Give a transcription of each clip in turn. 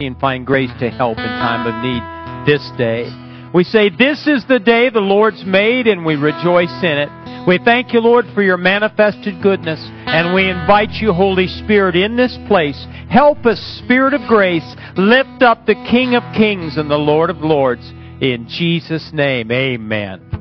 and find grace to help in time of need this day. We say, This is the day the Lord's made, and we rejoice in it. We thank you, Lord, for your manifested goodness, and we invite you, Holy Spirit, in this place. Help us, Spirit of grace, lift up the King of kings and the Lord of lords. In Jesus' name, amen.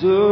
so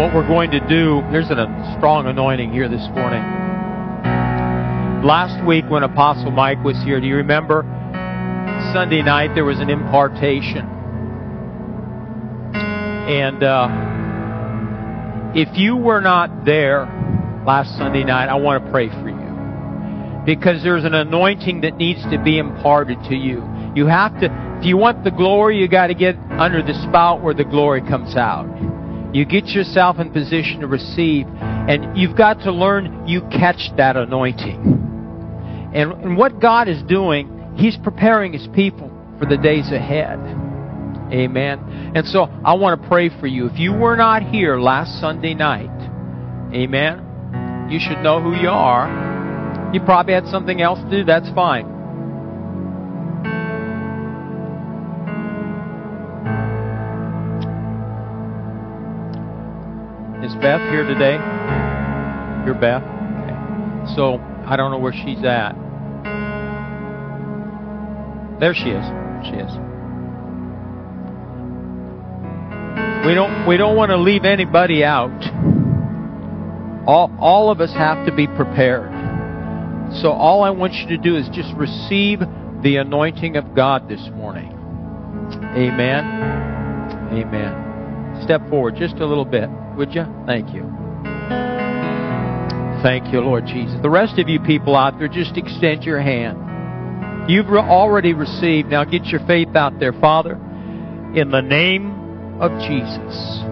what we're going to do, there's a strong anointing here this morning. Last week, when Apostle Mike was here, do you remember? Sunday night, there was an impartation. And uh, if you were not there last Sunday night, I want to pray for you. Because there's an anointing that needs to be imparted to you. You have to, if you want the glory, you got to get under the spout where the glory comes out. You get yourself in position to receive, and you've got to learn you catch that anointing. And, and what God is doing, He's preparing His people for the days ahead. Amen. And so I want to pray for you. If you were not here last Sunday night, amen, you should know who you are. You probably had something else to do. That's fine. Is Beth here today? You're Beth? Okay. So I don't know where she's at. There she is. She is. We don't we don't want to leave anybody out. All all of us have to be prepared. So all I want you to do is just receive the anointing of God this morning. Amen. Amen. Step forward just a little bit, would you? Thank you. Thank you, Lord Jesus. The rest of you people out there, just extend your hand. You've already received. Now get your faith out there, Father, in the name of Jesus.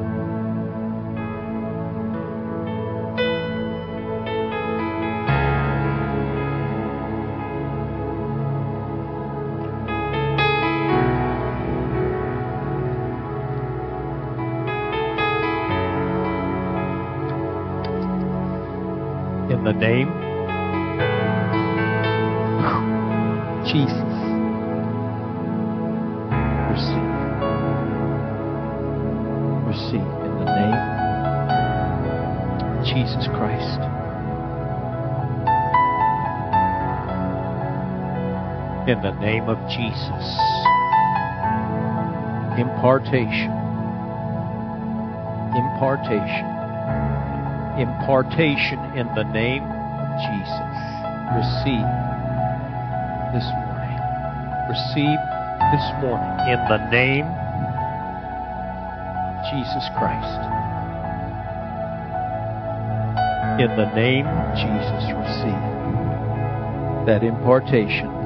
In the name of Jesus. Impartation. Impartation impartation in the name of Jesus. Receive this morning. Receive this morning in the name of Jesus Christ. In the name of Jesus, receive that impartation.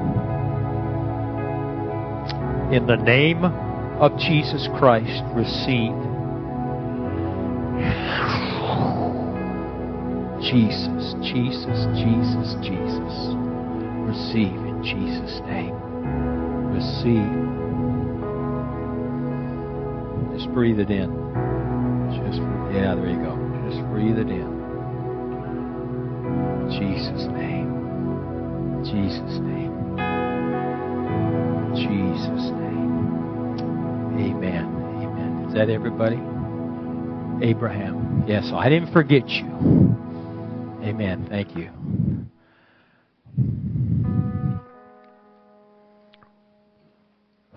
In the name of Jesus Christ, receive Jesus, Jesus, Jesus, Jesus. Receive in Jesus' name. Receive. Just breathe it in. Just yeah, there you go. Just breathe it in. That everybody? Abraham. Yes, I didn't forget you. Amen. Thank you.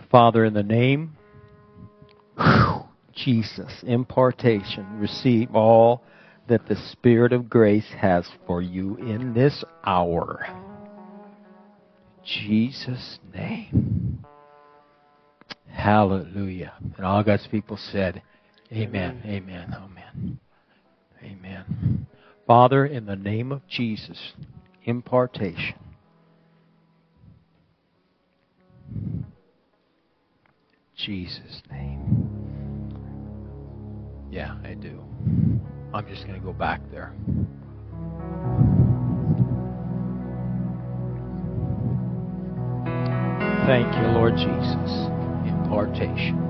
Father, in the name Jesus, impartation, receive all that the Spirit of grace has for you in this hour. Jesus' name. Hallelujah. And all God's people said, Amen, amen, amen. Amen. Father, in the name of Jesus, impartation. Jesus' name. Yeah, I do. I'm just going to go back there. Thank you, Lord Jesus. Impartation.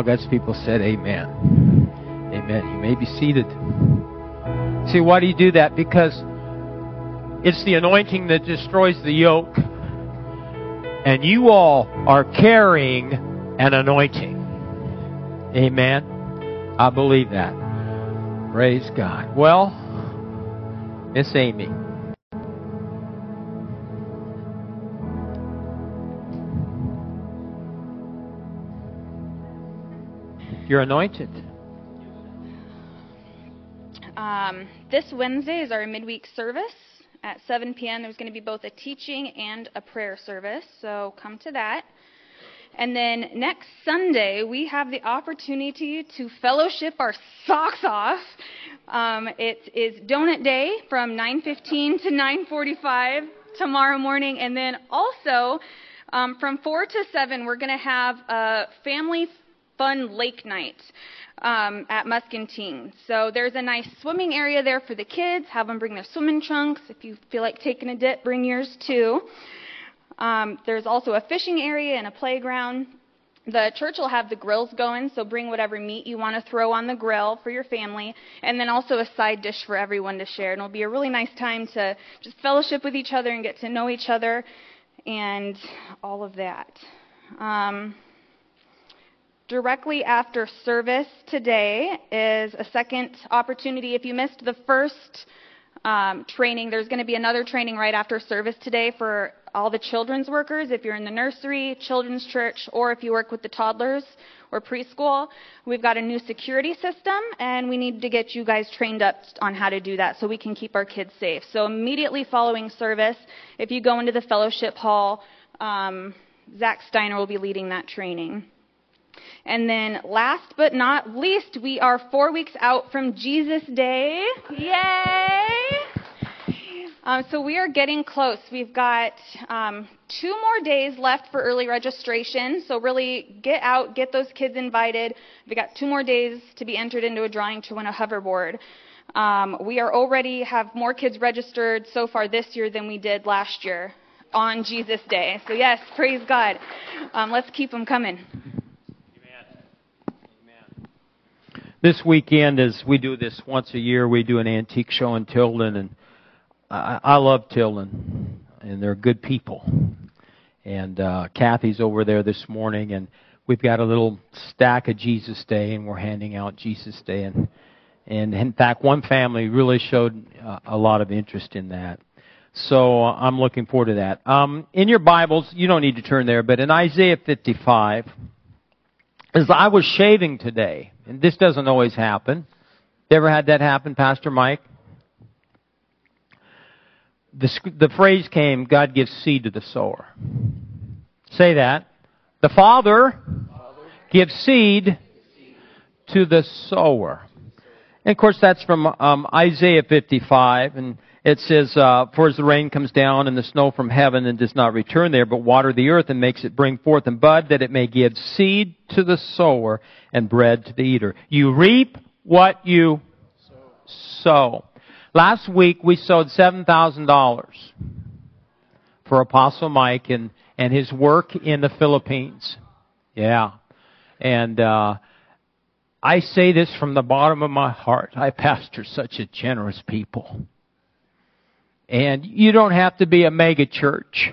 All God's people said amen. Amen. You may be seated. See, why do you do that? Because it's the anointing that destroys the yoke. And you all are carrying an anointing. Amen. I believe that. Praise God. Well, Miss Amy. You're anointed. Um, this Wednesday is our midweek service at 7 p.m. There's going to be both a teaching and a prayer service, so come to that. And then next Sunday, we have the opportunity to fellowship our socks off. Um, it is Donut Day from 9:15 to 9:45 tomorrow morning, and then also um, from 4 to 7, we're going to have a family fun lake night um, at Maskenthine. So there's a nice swimming area there for the kids. Have them bring their swimming trunks. If you feel like taking a dip, bring yours too. Um, there's also a fishing area and a playground. The church will have the grills going, so bring whatever meat you want to throw on the grill for your family, and then also a side dish for everyone to share. And it'll be a really nice time to just fellowship with each other and get to know each other and all of that. Um, directly after service today is a second opportunity. If you missed the first um, training, there's going to be another training right after service today for all the children's workers. If you're in the nursery, children's church, or if you work with the toddlers or preschool, we've got a new security system, and we need to get you guys trained up on how to do that so we can keep our kids safe. So immediately following service, if you go into the fellowship hall, um, Zach Steiner will be leading that training. And then last but not least, we are four weeks out from Jesus Day. Yay! Um, so we are getting close. We've got um, two more days left for early registration. So really get out, get those kids invited. We've got two more days to be entered into a drawing to win a hoverboard. Um, we are already have more kids registered so far this year than we did last year on Jesus Day. So yes, praise God. Um, let's keep them coming. This weekend, as we do this once a year, we do an antique show in Tilden, and I, I love Tilden, and they're good people. And uh, Kathy's over there this morning, and we've got a little stack of Jesus Day, and we're handing out Jesus Day, and and in fact, one family really showed uh, a lot of interest in that. So uh, I'm looking forward to that. Um, in your Bibles, you don't need to turn there, but in Isaiah 55, as I was shaving today, and this doesn't always happen. You ever had that happen, Pastor Mike? The, the phrase came, God gives seed to the sower. Say that. The Father gives seed to the sower. And of course, that's from um, Isaiah 55, and it says, uh, For as the rain comes down and the snow from heaven and does not return there, but water the earth and makes it bring forth and bud, that it may give seed to the sower and bread to the eater. You reap what you sow. Last week we sowed $7,000 for Apostle Mike and, and his work in the Philippines. Yeah. And, uh, I say this from the bottom of my heart. I pastor such a generous people. And you don't have to be a mega church.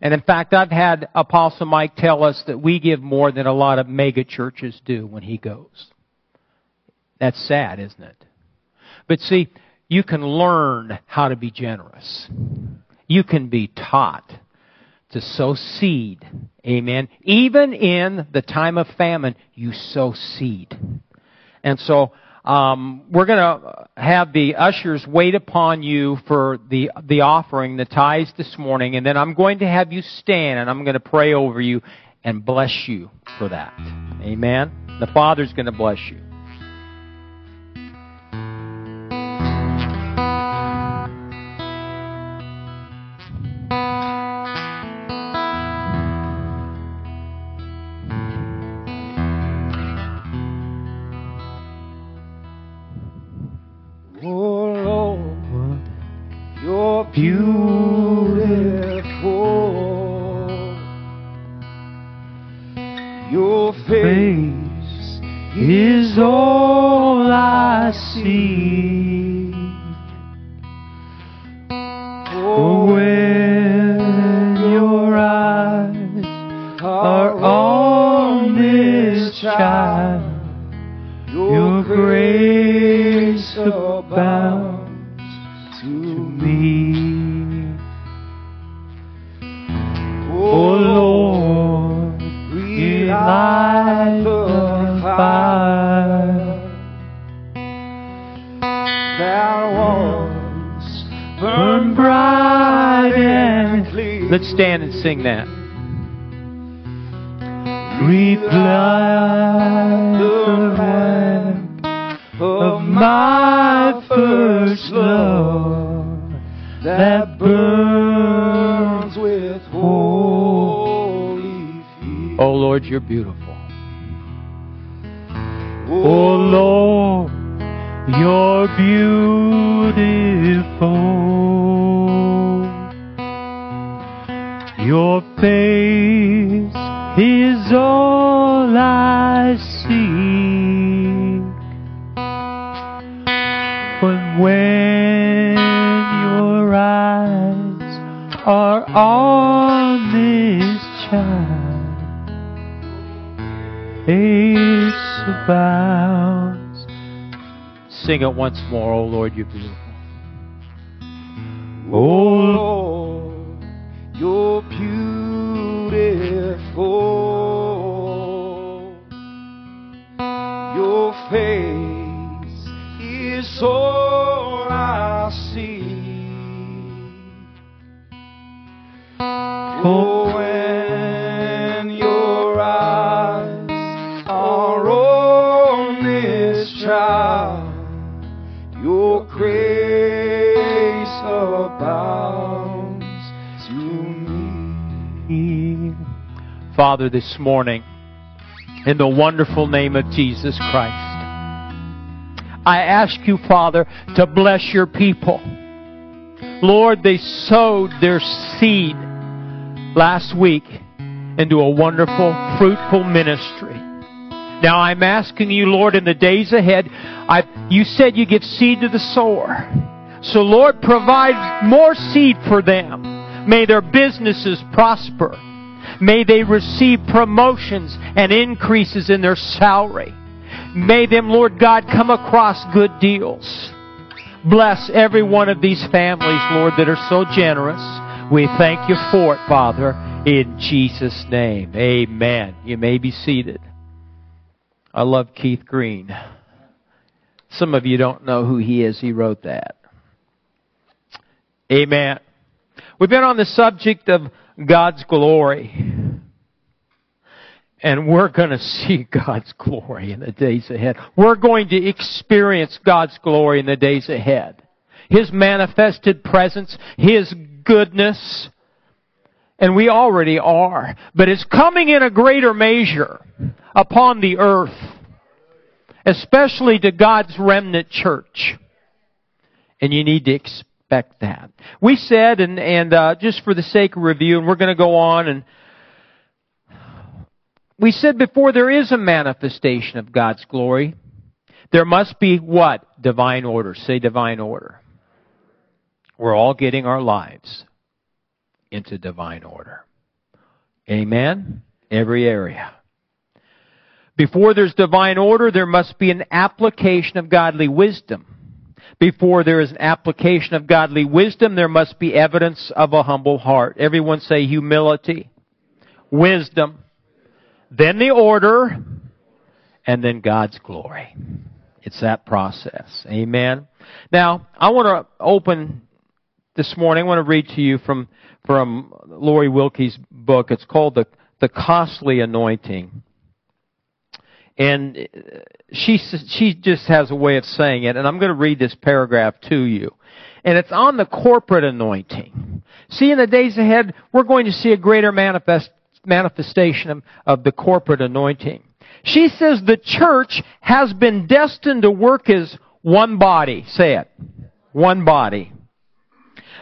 And in fact, I've had Apostle Mike tell us that we give more than a lot of mega churches do when he goes. That's sad, isn't it? But see, you can learn how to be generous. You can be taught to sow seed. Amen. Even in the time of famine, you sow seed. And so, um, we're going to have the ushers wait upon you for the the offering, the tithes this morning, and then I'm going to have you stand and I'm going to pray over you and bless you for that. Amen. The Father's going to bless you. First love that burns with holy fear. Oh Lord, you're beautiful. Oh, oh Lord, you're beautiful. Your face Sing it once more, oh Lord, you're beautiful. Oh Father, this morning, in the wonderful name of Jesus Christ, I ask you, Father, to bless your people. Lord, they sowed their seed last week into a wonderful, fruitful ministry. Now I'm asking you, Lord, in the days ahead, I, you said you give seed to the sower. So Lord, provide more seed for them. May their businesses prosper. May they receive promotions and increases in their salary. May them, Lord God, come across good deals. Bless every one of these families, Lord, that are so generous. We thank you for it, Father, in Jesus' name. Amen. You may be seated. I love Keith Green. Some of you don't know who he is. He wrote that. Amen. We've been on the subject of God's glory. And we're going to see God's glory in the days ahead. We're going to experience God's glory in the days ahead. His manifested presence, His goodness, and we already are. But it's coming in a greater measure upon the earth, especially to God's remnant church. And you need to expect that. We said, and, and uh, just for the sake of review, and we're going to go on and we said before there is a manifestation of God's glory. There must be what? Divine order. Say divine order. We're all getting our lives into divine order. Amen? Every area. Before there's divine order, there must be an application of godly wisdom. Before there is an application of godly wisdom, there must be evidence of a humble heart. Everyone say humility, wisdom, then the order, and then God's glory. It's that process. Amen. Now, I want to open this morning. I want to read to you from from Lori Wilkie's book. It's called the the Costly Anointing, and uh, she she just has a way of saying it. And I'm going to read this paragraph to you, and it's on the corporate anointing. See, in the days ahead, we're going to see a greater manifest manifestation of, of the corporate anointing. She says the church has been destined to work as one body. Say it. One body.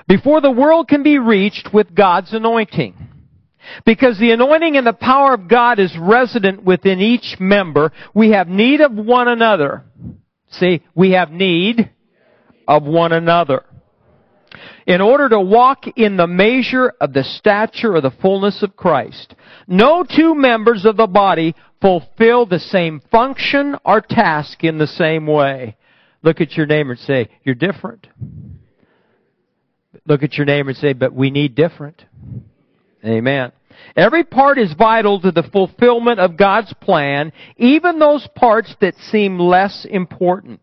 Before the world can be reached with God's anointing. Because the anointing and the power of God is resident within each member, we have need of one another. See, we have need of one another in order to walk in the measure of the stature of the fullness of Christ. No two members of the body fulfill the same function or task in the same way. Look at your neighbor and say, you're different. Look at your neighbor and say, but we need different. Amen. Every part is vital to the fulfillment of God's plan, even those parts that seem less important.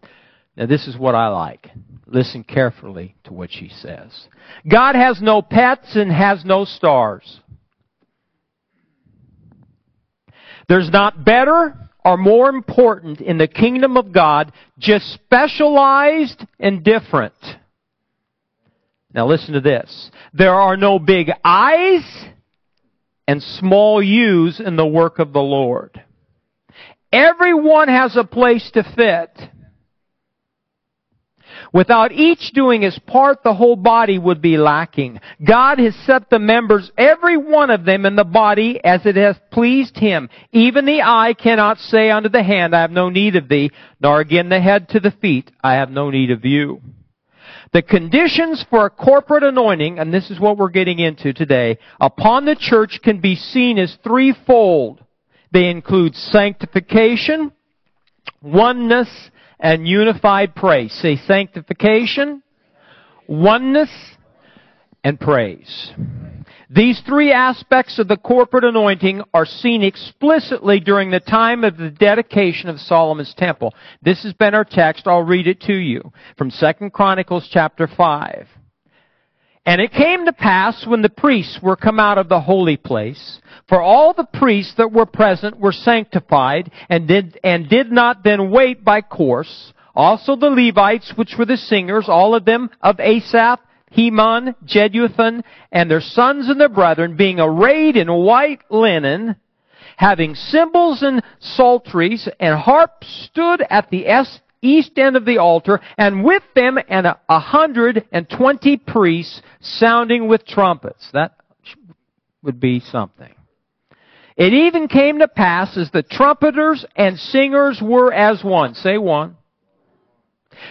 Now this is what I like. Listen carefully to what she says. God has no pets and has no stars. There's not better or more important in the kingdom of God, just specialized and different. Now listen to this. There are no big I's and small U's in the work of the Lord. Everyone has a place to fit. Without each doing his part, the whole body would be lacking. God has set the members, every one of them in the body, as it has pleased him. Even the eye cannot say unto the hand, I have no need of thee, nor again the head to the feet, I have no need of you. The conditions for a corporate anointing, and this is what we're getting into today, upon the church can be seen as threefold. They include sanctification, oneness, and unified praise. Say sanctification, oneness, and praise. These three aspects of the corporate anointing are seen explicitly during the time of the dedication of Solomon's temple. This has been our text. I'll read it to you from 2 Chronicles chapter 5. And it came to pass when the priests were come out of the holy place, for all the priests that were present were sanctified and did, and did not then wait by course. Also the Levites, which were the singers, all of them of Asaph, Heman, Jeduthun, and their sons and their brethren, being arrayed in white linen, having cymbals and psalteries and harps, stood at the east end of the altar, and with them and a hundred and twenty priests sounding with trumpets. That would be something. It even came to pass as the trumpeters and singers were as one. Say one.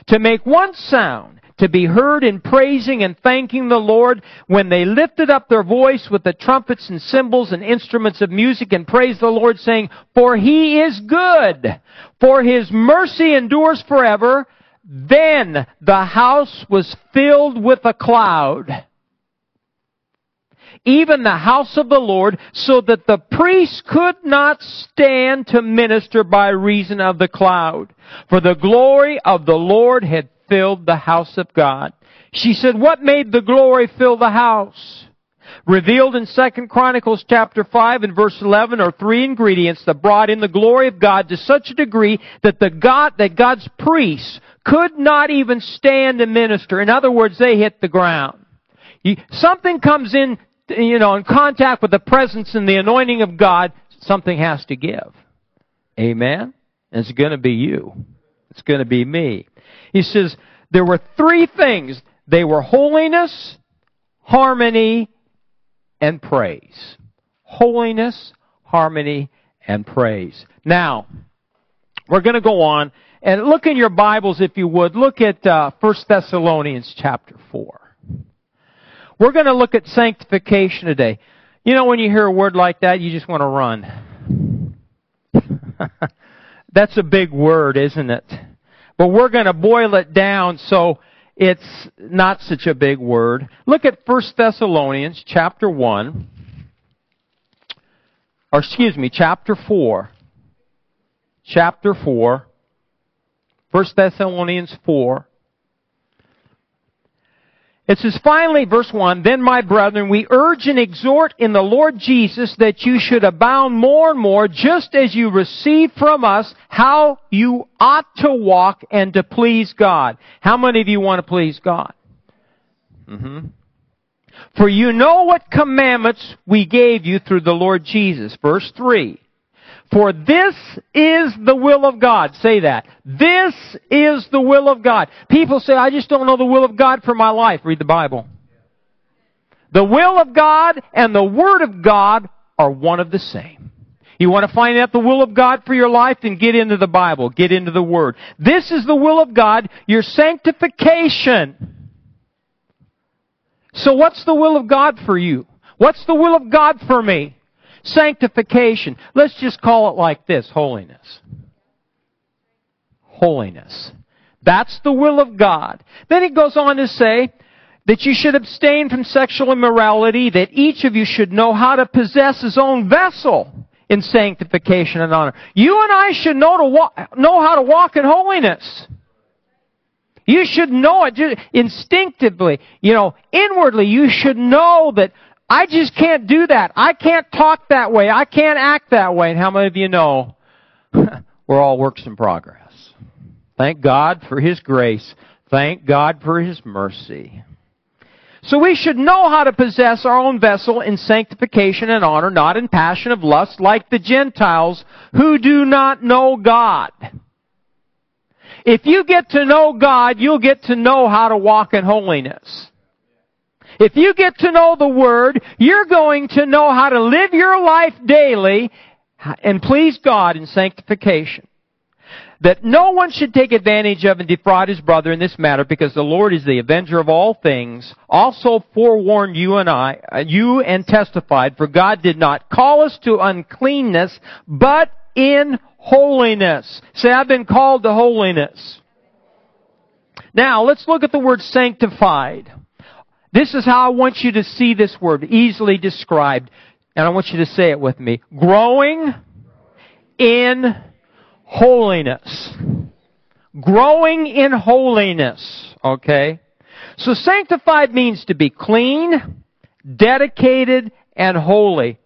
To make one sound, to be heard in praising and thanking the Lord when they lifted up their voice with the trumpets and cymbals and instruments of music and praised the Lord saying, For He is good, for His mercy endures forever. Then the house was filled with a cloud even the house of the Lord, so that the priests could not stand to minister by reason of the cloud. For the glory of the Lord had filled the house of God. She said, what made the glory fill the house? Revealed in 2 Chronicles chapter 5 and verse 11 are three ingredients that brought in the glory of God to such a degree that the God, that God's priests could not even stand and minister. In other words, they hit the ground. Something comes in, you know, in contact with the presence and the anointing of God, something has to give. Amen? And it's going to be you. It's going to be me. He says there were three things. They were holiness, harmony, and praise. Holiness, harmony, and praise. Now, we're going to go on and look in your Bibles, if you would. Look at uh, 1 Thessalonians chapter 4. We're going to look at sanctification today. You know, when you hear a word like that, you just want to run. That's a big word, isn't it? But we're going to boil it down so it's not such a big word. Look at 1 Thessalonians chapter 1. Or excuse me, chapter 4. Chapter 4. 1 Thessalonians 4. It says, finally, verse 1, Then my brethren, we urge and exhort in the Lord Jesus that you should abound more and more, just as you receive from us how you ought to walk and to please God. How many of you want to please God? Mm-hmm. For you know what commandments we gave you through the Lord Jesus. Verse 3. For this is the will of God. Say that. This is the will of God. People say, I just don't know the will of God for my life. Read the Bible. The will of God and the Word of God are one of the same. You want to find out the will of God for your life? Then get into the Bible. Get into the Word. This is the will of God, your sanctification. So what's the will of God for you? What's the will of God for me? Sanctification. Let's just call it like this, holiness. Holiness. That's the will of God. Then he goes on to say that you should abstain from sexual immorality, that each of you should know how to possess his own vessel in sanctification and honor. You and I should know to walk, know how to walk in holiness. You should know it instinctively. You know, inwardly, you should know that I just can't do that. I can't talk that way. I can't act that way. And how many of you know we're all works in progress? Thank God for His grace. Thank God for His mercy. So we should know how to possess our own vessel in sanctification and honor, not in passion of lust like the Gentiles who do not know God. If you get to know God, you'll get to know how to walk in holiness. If you get to know the Word, you're going to know how to live your life daily and please God in sanctification. That no one should take advantage of and defraud his brother in this matter because the Lord is the avenger of all things, also forewarned you and I, uh, you and testified, for God did not call us to uncleanness, but in holiness. Say, I've been called to holiness. Now, let's look at the word sanctified. This is how I want you to see this word, easily described. And I want you to say it with me. Growing in holiness. Growing in holiness. Okay? So sanctified means to be clean, dedicated, and holy.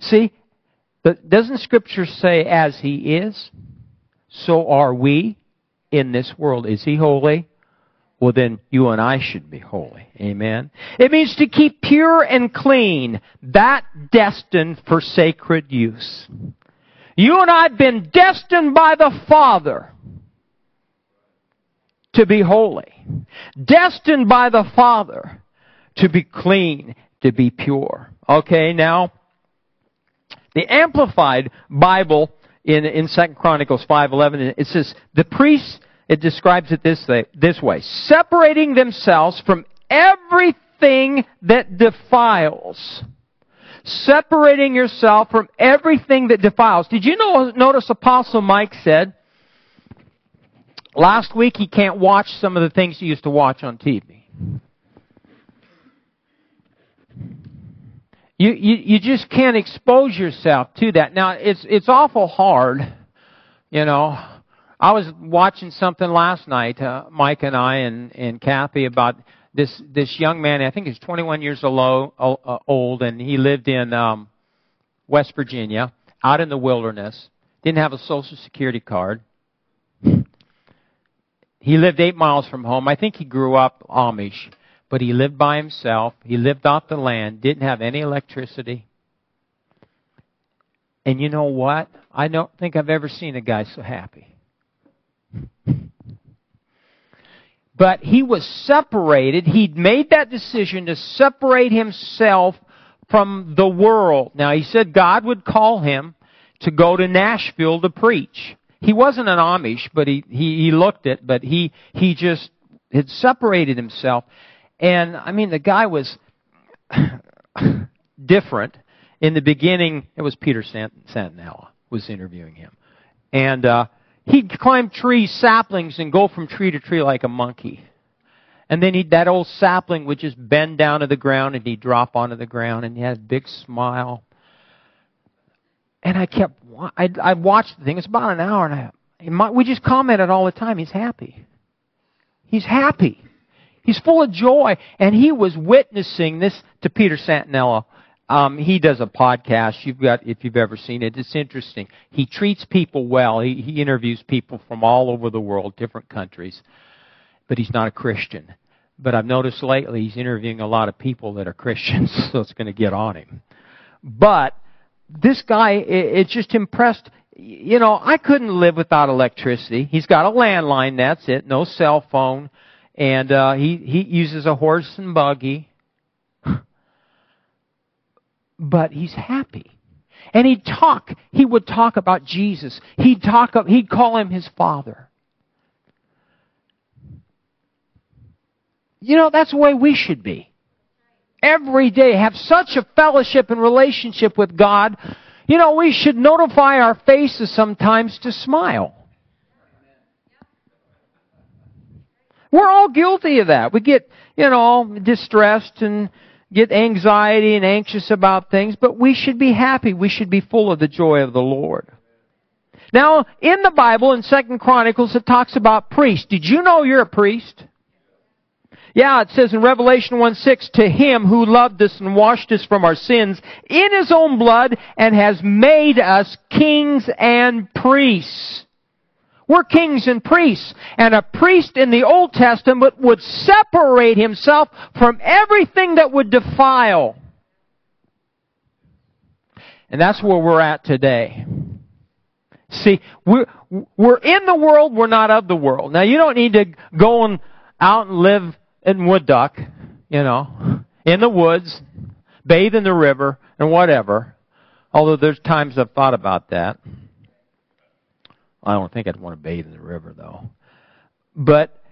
See, doesn't Scripture say, as He is, so are we in this world? Is He holy? Well, then you and I should be holy. Amen. It means to keep pure and clean, that destined for sacred use. You and I have been destined by the Father to be holy. Destined by the Father to be clean, to be pure. Okay, now, the Amplified Bible in, in 2 Chronicles 5.11, it says, the priests, it describes it this way, this way, separating themselves from everything that defiles. Separating yourself from everything that defiles. Did you know, notice Apostle Mike said, last week he can't watch some of the things he used to watch on TV. You, you, you just can't expose yourself to that. Now, it's, it's awful hard, you know. I was watching something last night, uh, Mike and I and, and Kathy, about this, this young man, I think he's 21 years old, uh, and he lived in, um, West Virginia, out in the wilderness, didn't have a social security card. He lived eight miles from home. I think he grew up Amish but he lived by himself. He lived off the land, didn't have any electricity. And you know what? I don't think I've ever seen a guy so happy. But he was separated. He'd made that decision to separate himself from the world. Now, he said God would call him to go to Nashville to preach. He wasn't an Amish, but he, he, he looked it, but he, he just had separated himself. And I mean, the guy was different. In the beginning, it was Peter Santenello was interviewing him, and uh, he'd climb trees, saplings, and go from tree to tree like a monkey. And then he that old sapling would just bend down to the ground, and he'd drop onto the ground, and he had a big smile. And I kept, I I watched the thing. It's about an hour and half. We just commented all the time. He's happy. He's happy. He's full of joy. And he was witnessing this to Peter Santenello. Um, he does a podcast. You've got, if you've ever seen it, it's interesting. He treats people well. He, he interviews people from all over the world, different countries. But he's not a Christian. But I've noticed lately he's interviewing a lot of people that are Christians, so it's going to get on him. But this guy, it, it just impressed. You know, I couldn't live without electricity. He's got a landline, that's it. No cell phone and uh, he he uses a horse and buggy, but he's happy. And he'd talk. He would talk about Jesus. He'd talk. He'd call him his father. You know that's the way we should be. Every day have such a fellowship and relationship with God. You know we should notify our faces sometimes to smile. We're all guilty of that. We get, you know, distressed and get anxiety and anxious about things, but we should be happy. We should be full of the joy of the Lord. Now, in the Bible, in Second Chronicles, it talks about priests. Did you know you're a priest? Yeah, it says in Revelation 1 6, to him who loved us and washed us from our sins in his own blood and has made us kings and priests. We're kings and priests. And a priest in the Old Testament would separate himself from everything that would defile. And that's where we're at today. See, we're, we're in the world, we're not of the world. Now you don't need to go and out and live in wood duck, you know, in the woods, bathe in the river, and whatever. Although there's times I've thought about that. I don't think I'd want to bathe in the river though. But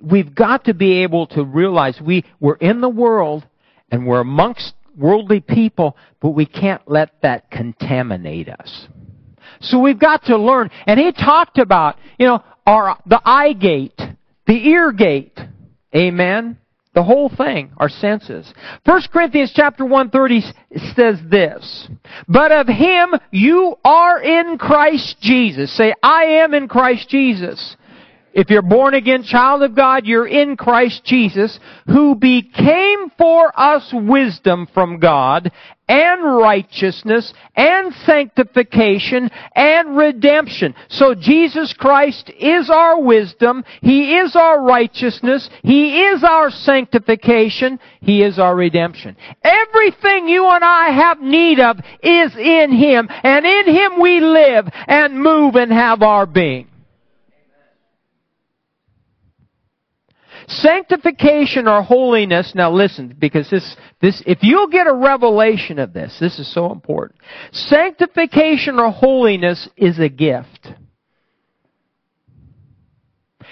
we've got to be able to realize we, we're in the world and we're amongst worldly people, but we can't let that contaminate us. So we've got to learn. And he talked about, you know, our, the eye gate, the ear gate. Amen. The whole thing, our senses. 1 Corinthians chapter 130 says this, But of him you are in Christ Jesus. Say, I am in Christ Jesus. If you're born again child of God, you're in Christ Jesus, who became for us wisdom from God and righteousness and sanctification and redemption. So Jesus Christ is our wisdom. He is our righteousness. He is our sanctification. He is our redemption. Everything you and I have need of is in Him and in Him we live and move and have our being. Sanctification or holiness, now listen, because this, this, if you'll get a revelation of this, this is so important. Sanctification or holiness is a gift.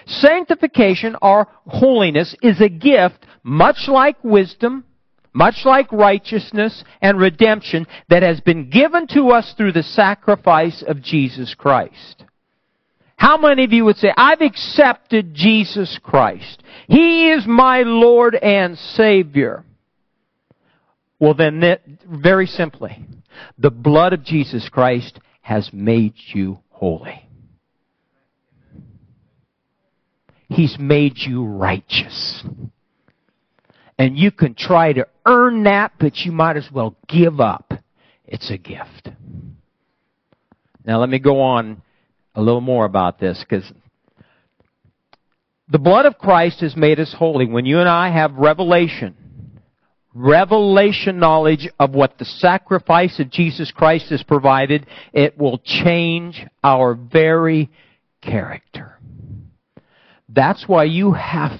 Sanctification or holiness is a gift, much like wisdom, much like righteousness and redemption that has been given to us through the sacrifice of Jesus Christ. How many of you would say, I've accepted Jesus Christ. He is my Lord and Savior. Well then, very simply, the blood of Jesus Christ has made you holy. He's made you righteous. And you can try to earn that, but you might as well give up. It's a gift. Now let me go on a little more about this because the blood of Christ has made us holy. When you and I have revelation, revelation knowledge of what the sacrifice of Jesus Christ has provided, it will change our very character. That's why you have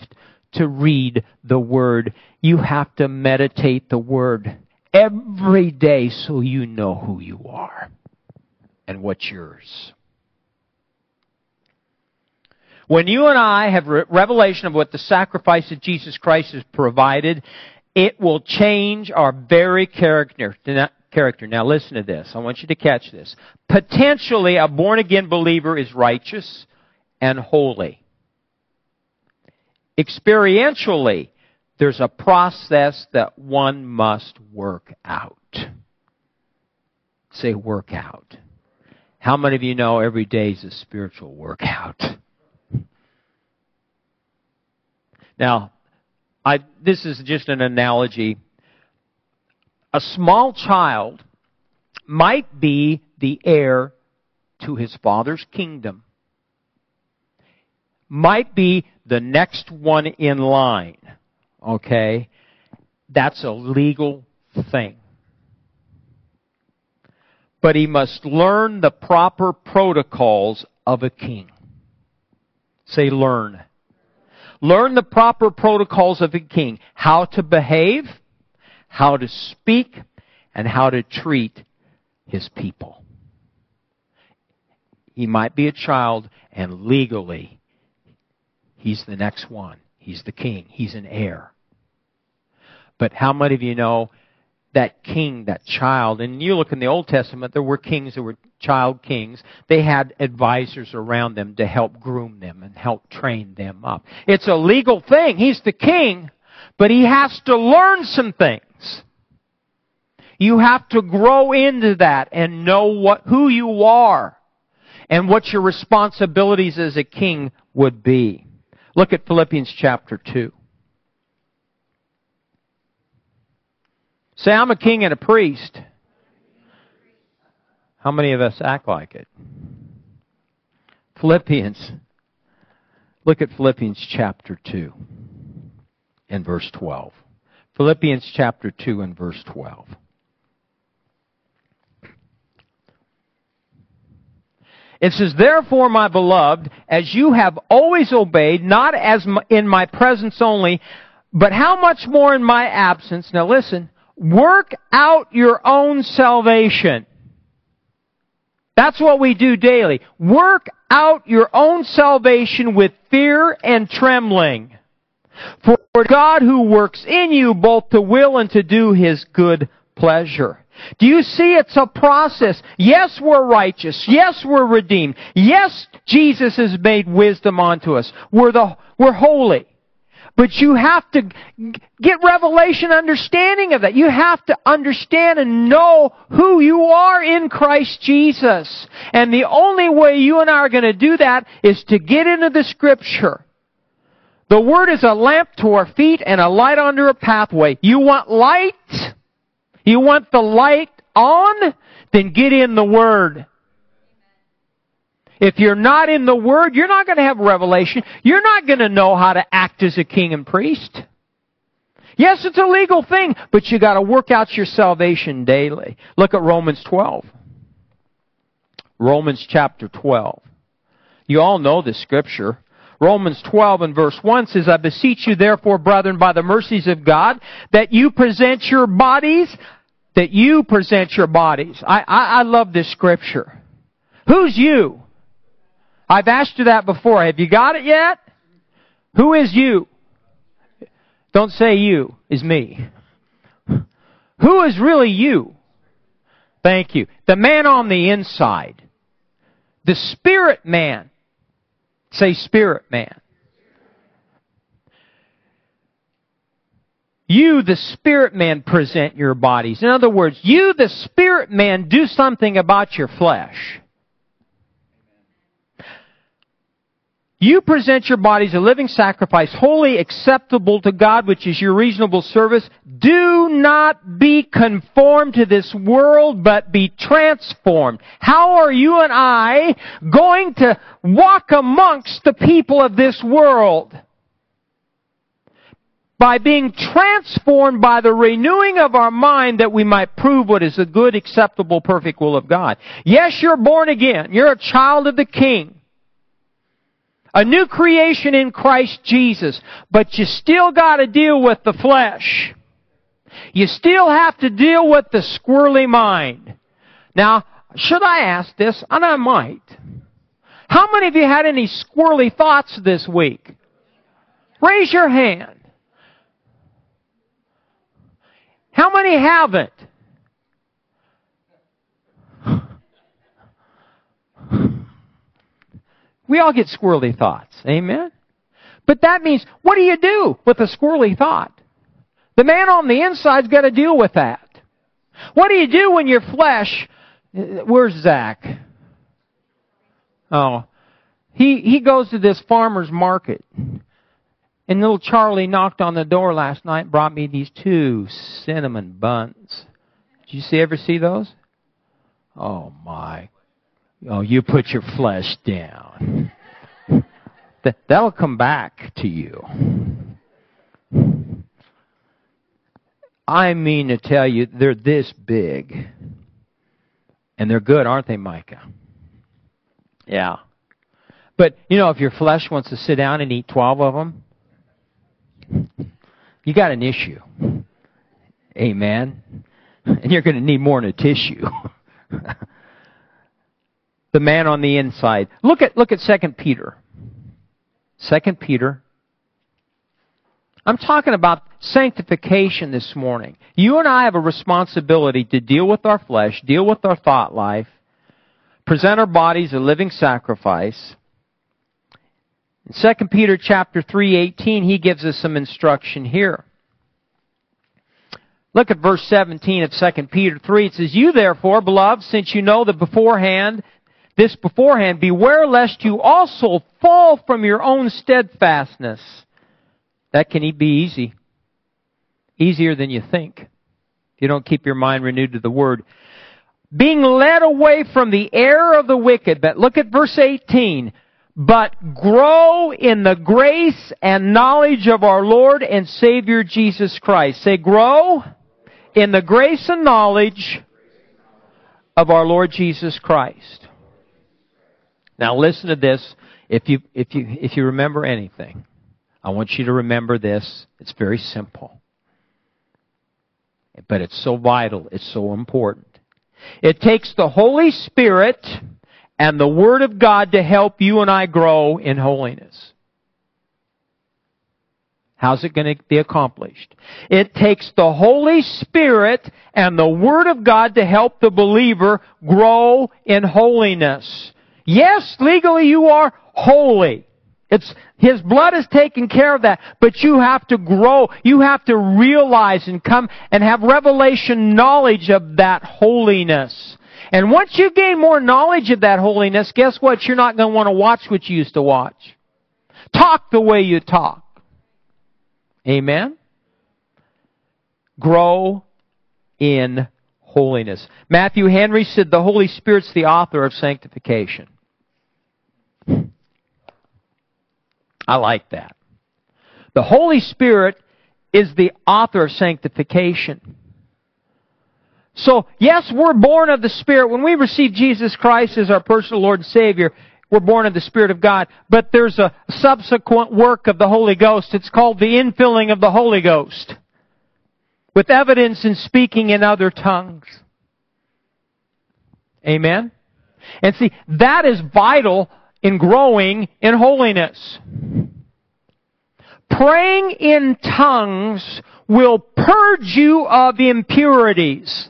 to read the Word. You have to meditate the Word every day so you know who you are and what's yours. When you and I have re- revelation of what the sacrifice of Jesus Christ has provided, it will change our very character. Character. Now listen to this. I want you to catch this. Potentially, a born again believer is righteous and holy. Experientially, there's a process that one must work out. Say work out. How many of you know every day is a spiritual workout? Now, I, this is just an analogy. A small child might be the heir to his father's kingdom, might be the next one in line. Okay? That's a legal thing. But he must learn the proper protocols of a king. Say learn. Learn the proper protocols of a king. How to behave, how to speak, and how to treat his people. He might be a child, and legally, he's the next one. He's the king. He's an heir. But how many of you know that king, that child, and you look in the Old Testament, there were kings that were child kings. They had advisors around them to help groom them and help train them up. It's a legal thing. He's the king, but he has to learn some things. You have to grow into that and know what, who you are and what your responsibilities as a king would be. Look at Philippians chapter 2. Say, I'm a king and a priest. How many of us act like it? Philippians. Look at Philippians chapter 2 and verse 12. Philippians chapter 2 and verse 12. It says, Therefore, my beloved, as you have always obeyed, not as in my presence only, but how much more in my absence, now listen, work out your own salvation. That's what we do daily. Work out your own salvation with fear and trembling. For God who works in you both to will and to do His good pleasure. Do you see it's a process? Yes, we're righteous. Yes, we're redeemed. Yes, Jesus has made wisdom onto us. We're the, we're holy. But you have to get revelation understanding of that. You have to understand and know who you are in Christ Jesus. And the only way you and I are going to do that is to get into the scripture. The Word is a lamp to our feet and a light under a pathway. You want light? You want the light on? Then get in the Word. If you're not in the Word, you're not going to have revelation. You're not going to know how to act as a king and priest. Yes, it's a legal thing, but you got to work out your salvation daily. Look at Romans 12. Romans chapter 12. You all know the scripture. Romans 12 and verse 1 says, I beseech you therefore, brethren, by the mercies of God, that you present your bodies, that you present your bodies. I, I, I love this scripture. Who's you? I've asked you that before. Have you got it yet? Who is you? Don't say you is me. Who is really you? Thank you. The man on the inside. The spirit man. Say spirit man. You, the spirit man, present your bodies. In other words, you, the spirit man, do something about your flesh. You present your bodies a living sacrifice, wholly acceptable to God, which is your reasonable service. Do not be conformed to this world, but be transformed. How are you and I going to walk amongst the people of this world? By being transformed by the renewing of our mind that we might prove what is the good, acceptable, perfect will of God. Yes, you're born again. You're a child of the King a new creation in Christ Jesus, but you still got to deal with the flesh. You still have to deal with the squirrely mind. Now, should I ask this? And I might. How many of you had any squirrely thoughts this week? Raise your hand. How many haven't? We all get squirrely thoughts. Amen? But that means, what do you do with a squirrely thought? The man on the inside's got to deal with that. What do you do when your flesh, uh, where's Zach? Oh, he, he goes to this farmer's market. And little Charlie knocked on the door last night and brought me these two cinnamon buns. Did you see, ever see those? Oh my Oh, you put your flesh down. That, that'll come back to you. I mean to tell you, they're this big. And they're good, aren't they, Micah? Yeah. But, you know, if your flesh wants to sit down and eat 12 of them, you got an issue. Amen. And you're going to need more than a tissue. the man on the inside. Look at, look at 2 Peter. 2 Peter. I'm talking about sanctification this morning. You and I have a responsibility to deal with our flesh, deal with our thought life, present our bodies a living sacrifice. In 2 Peter chapter 3:18, he gives us some instruction here. Look at verse 17 of 2 Peter 3. It says, You therefore, beloved, since you know that beforehand this beforehand, beware lest you also fall from your own steadfastness. That can be easy. Easier than you think. If you don't keep your mind renewed to the Word. Being led away from the error of the wicked. But look at verse 18. but grow in the grace and knowledge of our Lord and Savior Jesus Christ. Say, grow in the grace and knowledge of our Lord Jesus Christ. Now listen to this. If you, if you, if you remember anything, I want you to remember this. It's very simple. But it's so vital. It's so important. It takes the Holy Spirit and the Word of God to help you and I grow in holiness. How's it going to be accomplished? It takes the Holy Spirit and the Word of God to help the believer grow in holiness. Yes, legally you are holy. It's, His blood has taken care of that, but you have to grow. You have to realize and come and have revelation knowledge of that holiness. And once you gain more knowledge of that holiness, guess what? You're not going to want to watch what you used to watch. Talk the way you talk. Amen? Grow in holiness. Matthew Henry said the Holy Spirit's the author of sanctification. I like that. The Holy Spirit is the author of sanctification. So, yes, we're born of the Spirit. When we receive Jesus Christ as our personal Lord and Savior, we're born of the Spirit of God. But there's a subsequent work of the Holy Ghost. It's called the infilling of the Holy Ghost. With evidence in speaking in other tongues. Amen? And see, that is vital in growing in holiness. Praying in tongues will purge you of impurities.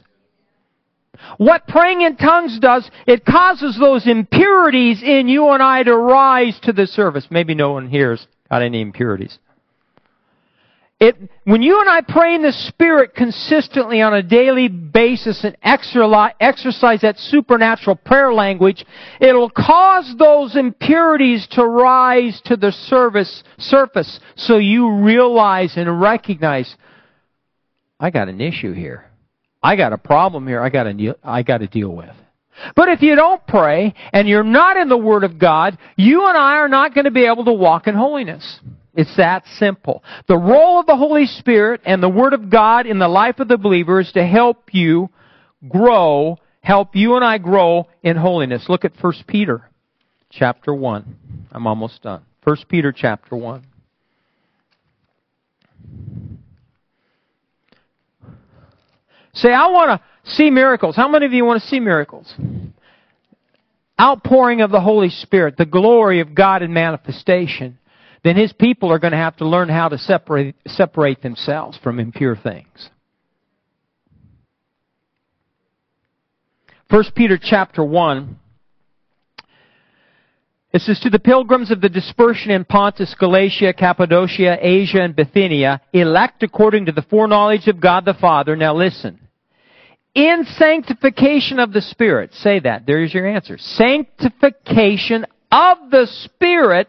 What praying in tongues does, it causes those impurities in you and I to rise to the surface. Maybe no one here's got any impurities. It, when you and I pray in the Spirit consistently on a daily basis and exercise that supernatural prayer language, it'll cause those impurities to rise to the surface, surface so you realize and recognize, I got an issue here. I got a problem here I got to, I got to deal with. But if you don't pray and you're not in the Word of God, you and I are not going to be able to walk in holiness. It's that simple. The role of the Holy Spirit and the Word of God in the life of the believer is to help you grow, help you and I grow in holiness. Look at 1 Peter chapter 1. I'm almost done. 1 Peter chapter 1. Say, I want to see miracles. How many of you want to see miracles? Outpouring of the Holy Spirit, the glory of God in manifestation then his people are going to have to learn how to separate, separate themselves from impure things. 1 Peter chapter 1. It says, To the pilgrims of the dispersion in Pontus, Galatia, Cappadocia, Asia, and Bithynia, elect according to the foreknowledge of God the Father. Now listen. In sanctification of the Spirit. Say that. There's your answer. Sanctification of the Spirit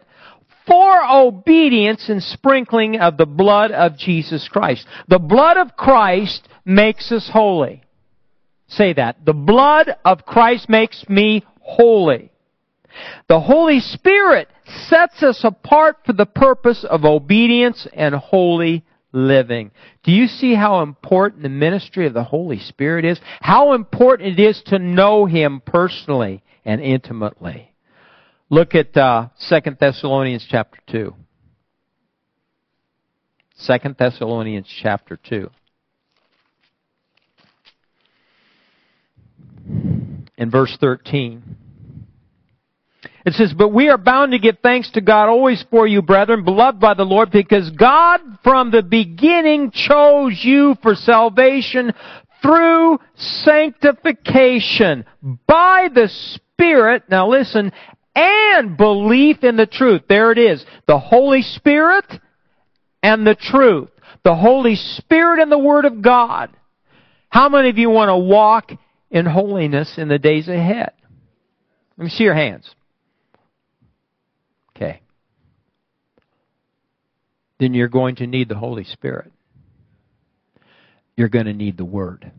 for obedience and sprinkling of the blood of Jesus Christ. The blood of Christ makes us holy. Say that. The blood of Christ makes me holy. The Holy Spirit sets us apart for the purpose of obedience and holy living. Do you see how important the ministry of the Holy Spirit is? How important it is to know Him personally and intimately. Look at uh, 2 Thessalonians chapter 2. 2 Thessalonians chapter 2. In verse 13. It says, But we are bound to give thanks to God always for you, brethren, beloved by the Lord, because God from the beginning chose you for salvation through sanctification by the Spirit, now listen, and belief in the truth. There it is. The Holy Spirit and the truth. The Holy Spirit and the Word of God. How many of you want to walk in holiness in the days ahead? Let me see your hands. Okay. Then you're going to need the Holy Spirit. You're going to need the Word.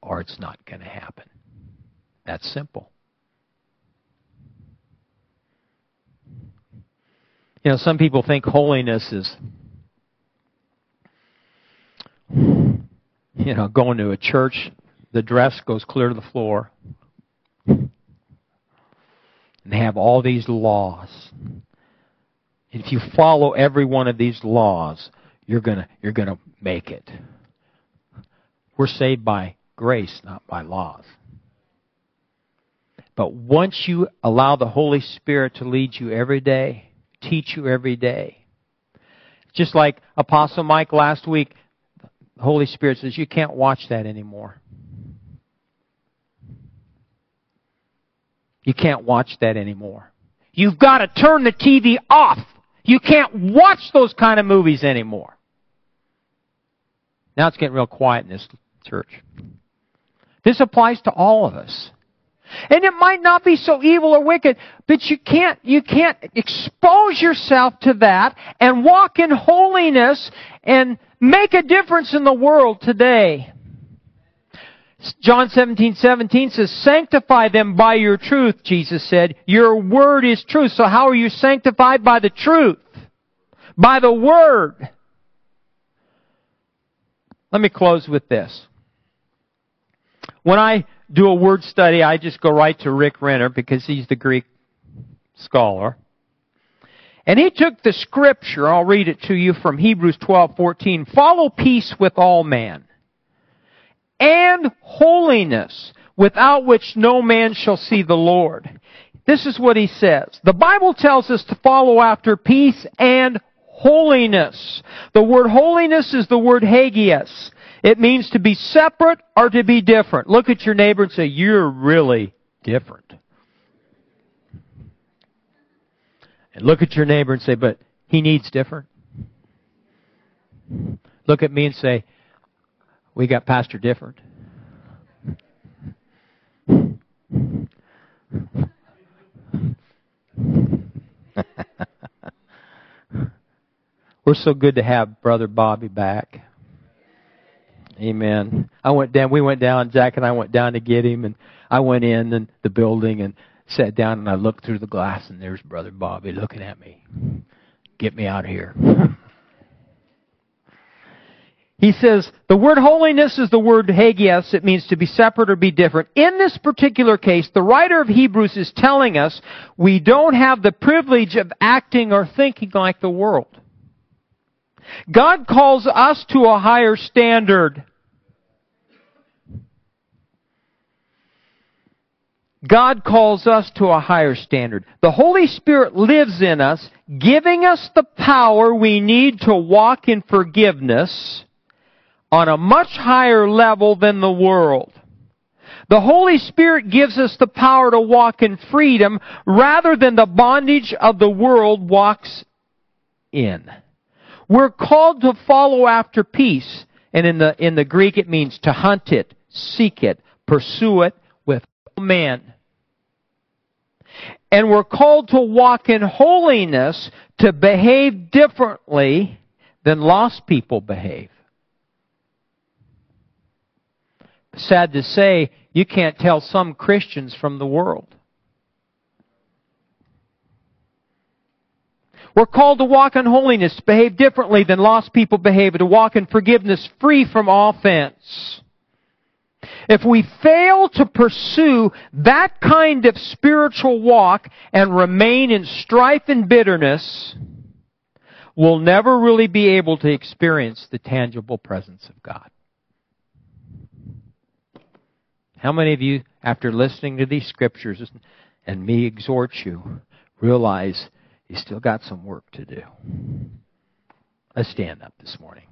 Or it's not going to happen. That's simple. You know, some people think holiness is, you know, going to a church, the dress goes clear to the floor. And they have all these laws. If you follow every one of these laws, you're gonna you're gonna make it. We're saved by grace, not by laws. But once you allow the Holy Spirit to lead you every day, teach you every day, just like Apostle Mike last week, the Holy Spirit says, You can't watch that anymore. You can't watch that anymore. You've got to turn the TV off. You can't watch those kind of movies anymore. Now it's getting real quiet in this church. This applies to all of us. And it might not be so evil or wicked, but you can't, you can't expose yourself to that and walk in holiness and make a difference in the world today. John 17, 17 says, sanctify them by your truth, Jesus said. Your word is truth. So how are you sanctified? By the truth. By the word. Let me close with this. When I do a word study, I just go right to Rick Renner because he's the Greek scholar. And he took the scripture, I'll read it to you from Hebrews 12:14, follow peace with all men and holiness, without which no man shall see the Lord. This is what he says. The Bible tells us to follow after peace and holiness. The word holiness is the word hagios. It means to be separate or to be different. Look at your neighbor and say, you're really different. And look at your neighbor and say, but he needs different. Look at me and say, we got Pastor different. We're so good to have Brother Bobby back. Amen. I went down, we went down, Jack and I went down to get him, and I went in and the building and sat down and I looked through the glass and there's Brother Bobby looking at me. Get me out of here. he says, the word holiness is the word hagios. It means to be separate or be different. In this particular case, the writer of Hebrews is telling us we don't have the privilege of acting or thinking like the world. God calls us to a higher standard. God calls us to a higher standard. The Holy Spirit lives in us, giving us the power we need to walk in forgiveness on a much higher level than the world. The Holy Spirit gives us the power to walk in freedom rather than the bondage of the world walks in. We're called to follow after peace. And in the, in the Greek it means to hunt it, seek it, pursue it with men. And we're called to walk in holiness to behave differently than lost people behave. Sad to say, you can't tell some Christians from the world. We're called to walk in holiness, behave differently than lost people behave, to walk in forgiveness free from offense. If we fail to pursue that kind of spiritual walk and remain in strife and bitterness, we'll never really be able to experience the tangible presence of God. How many of you, after listening to these scriptures and me exhort you, realize you still got some work to do. Let's stand up this morning.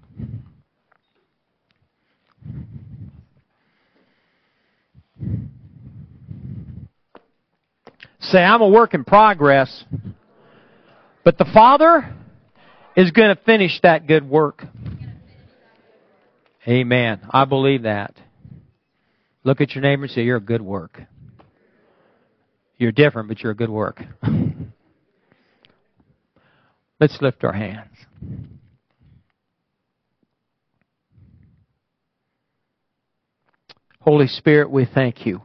Say, I'm a work in progress, but the Father is going to finish that good work. Amen. I believe that. Look at your neighbor and say, You're a good work. You're different, but you're a good work. Let's lift our hands. Holy Spirit, we thank you.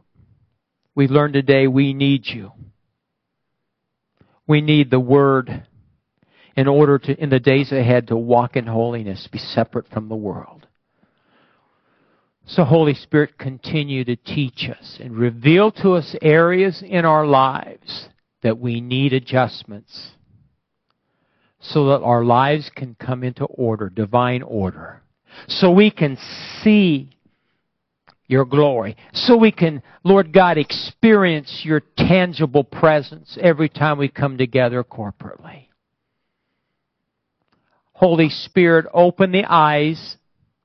We learned today we need you. We need the Word. in order to, in the days ahead, to walk in holiness, be separate from the world. So Holy Spirit, continue to teach us and reveal to us areas in our lives that we need adjustments so that our lives can come into order, divine order. So we can see your glory. So we can, Lord God, experience your tangible presence every time we come together corporately. Holy Spirit, open the eyes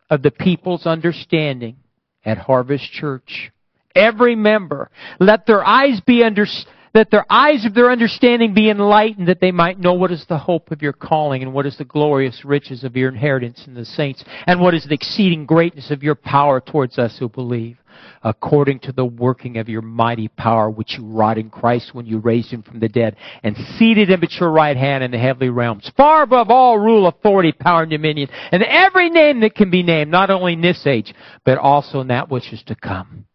of the people's understanding at Harvest Church. Every member, let their eyes be under, that their eyes of their understanding be enlightened that they might know what is the hope of your calling and what is the glorious riches of your inheritance in the saints and what is the exceeding greatness of your power towards us who believe according to the working of your mighty power which you wrought in Christ when you raised him from the dead and seated him at your right hand in the heavenly realms, far above all rule, authority, power, and dominion, and every name that can be named, not only in this age, but also in that which is to come.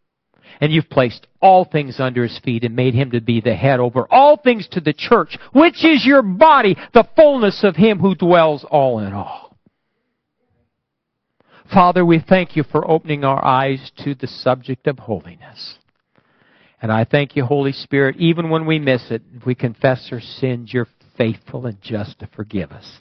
And you've placed all things under his feet and made him to be the head over all things to the church, which is your body, the fullness of him who dwells all in all. Father, we thank you for opening our eyes to the subject of holiness. And I thank you, Holy Spirit, even when we miss it, if we confess our sins, you're faithful and just to forgive us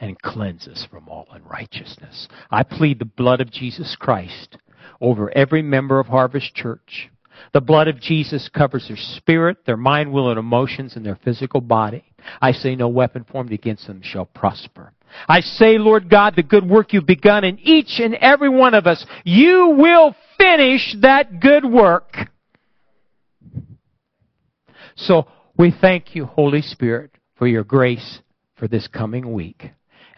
and cleanse us from all unrighteousness. I plead the blood of Jesus Christ over every member of Harvest Church. The blood of Jesus covers their spirit, their mind, will, and emotions, and their physical body. I say no weapon formed against them shall prosper. I say, Lord God, the good work you've begun in each and every one of us, you will finish that good work. So we thank you, Holy Spirit, for your grace for this coming week.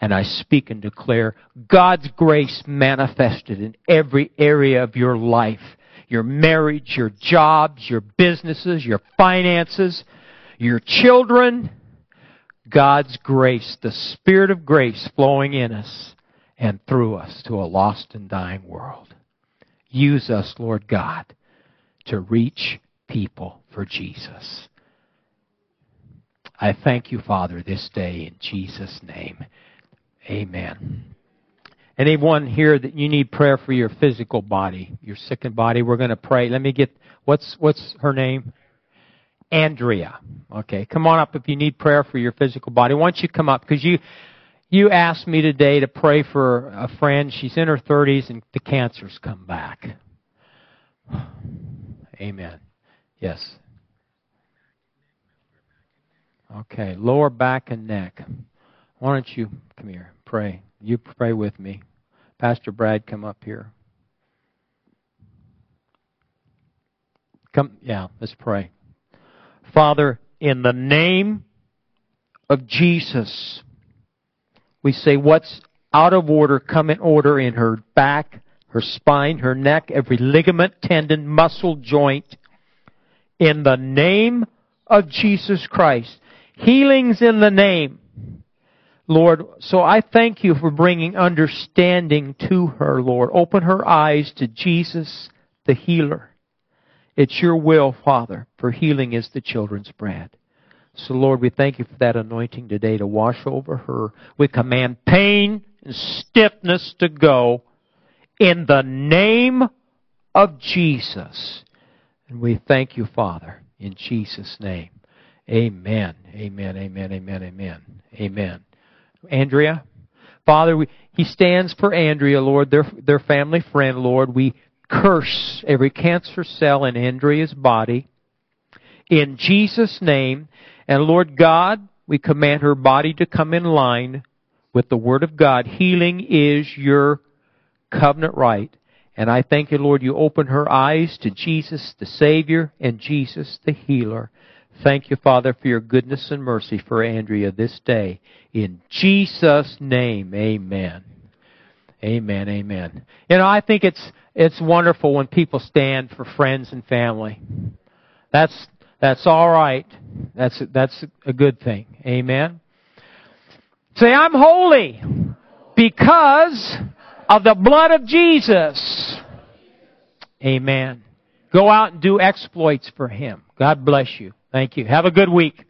And I speak and declare God's grace manifested in every area of your life your marriage, your jobs, your businesses, your finances, your children. God's grace, the Spirit of grace flowing in us and through us to a lost and dying world. Use us, Lord God, to reach people for Jesus. I thank you, Father, this day in Jesus' name. Amen. Anyone here that you need prayer for your physical body, your sickened body, we're going to pray. Let me get, what's, what's her name? Andrea. Okay, come on up if you need prayer for your physical body. Why don't you come up? Because you, you asked me today to pray for a friend. She's in her 30s and the cancer's come back. Amen. Yes. Okay, lower back and neck. Why don't you come here, pray. You pray with me. Pastor Brad, come up here. Come, yeah, let's pray. Father, in the name of Jesus, we say what's out of order, come in order in her back, her spine, her neck, every ligament, tendon, muscle, joint. In the name of Jesus Christ. Healing's in the name. Lord, so I thank you for bringing understanding to her, Lord. Open her eyes to Jesus, the healer. It's your will, Father, for healing is the children's bread. So, Lord, we thank you for that anointing today to wash over her. We command pain and stiffness to go in the name of Jesus. And we thank you, Father, in Jesus' name. Amen. Amen. Amen. Amen. Amen. Amen. Andrea. Father, we, he stands for Andrea, Lord, their, their family friend, Lord. We curse every cancer cell in Andrea's body in Jesus' name. And Lord God, we command her body to come in line with the Word of God. Healing is your covenant right. And I thank you, Lord, you open her eyes to Jesus, the Savior, and Jesus, the healer. Thank you, Father, for your goodness and mercy for Andrea this day. In Jesus' name, amen. Amen, amen. You know, I think it's, it's wonderful when people stand for friends and family. That's, that's alright. That's, that's a good thing. Amen. Say, I'm holy because of the blood of Jesus. Amen. Go out and do exploits for Him. God bless you. Thank you. Have a good week.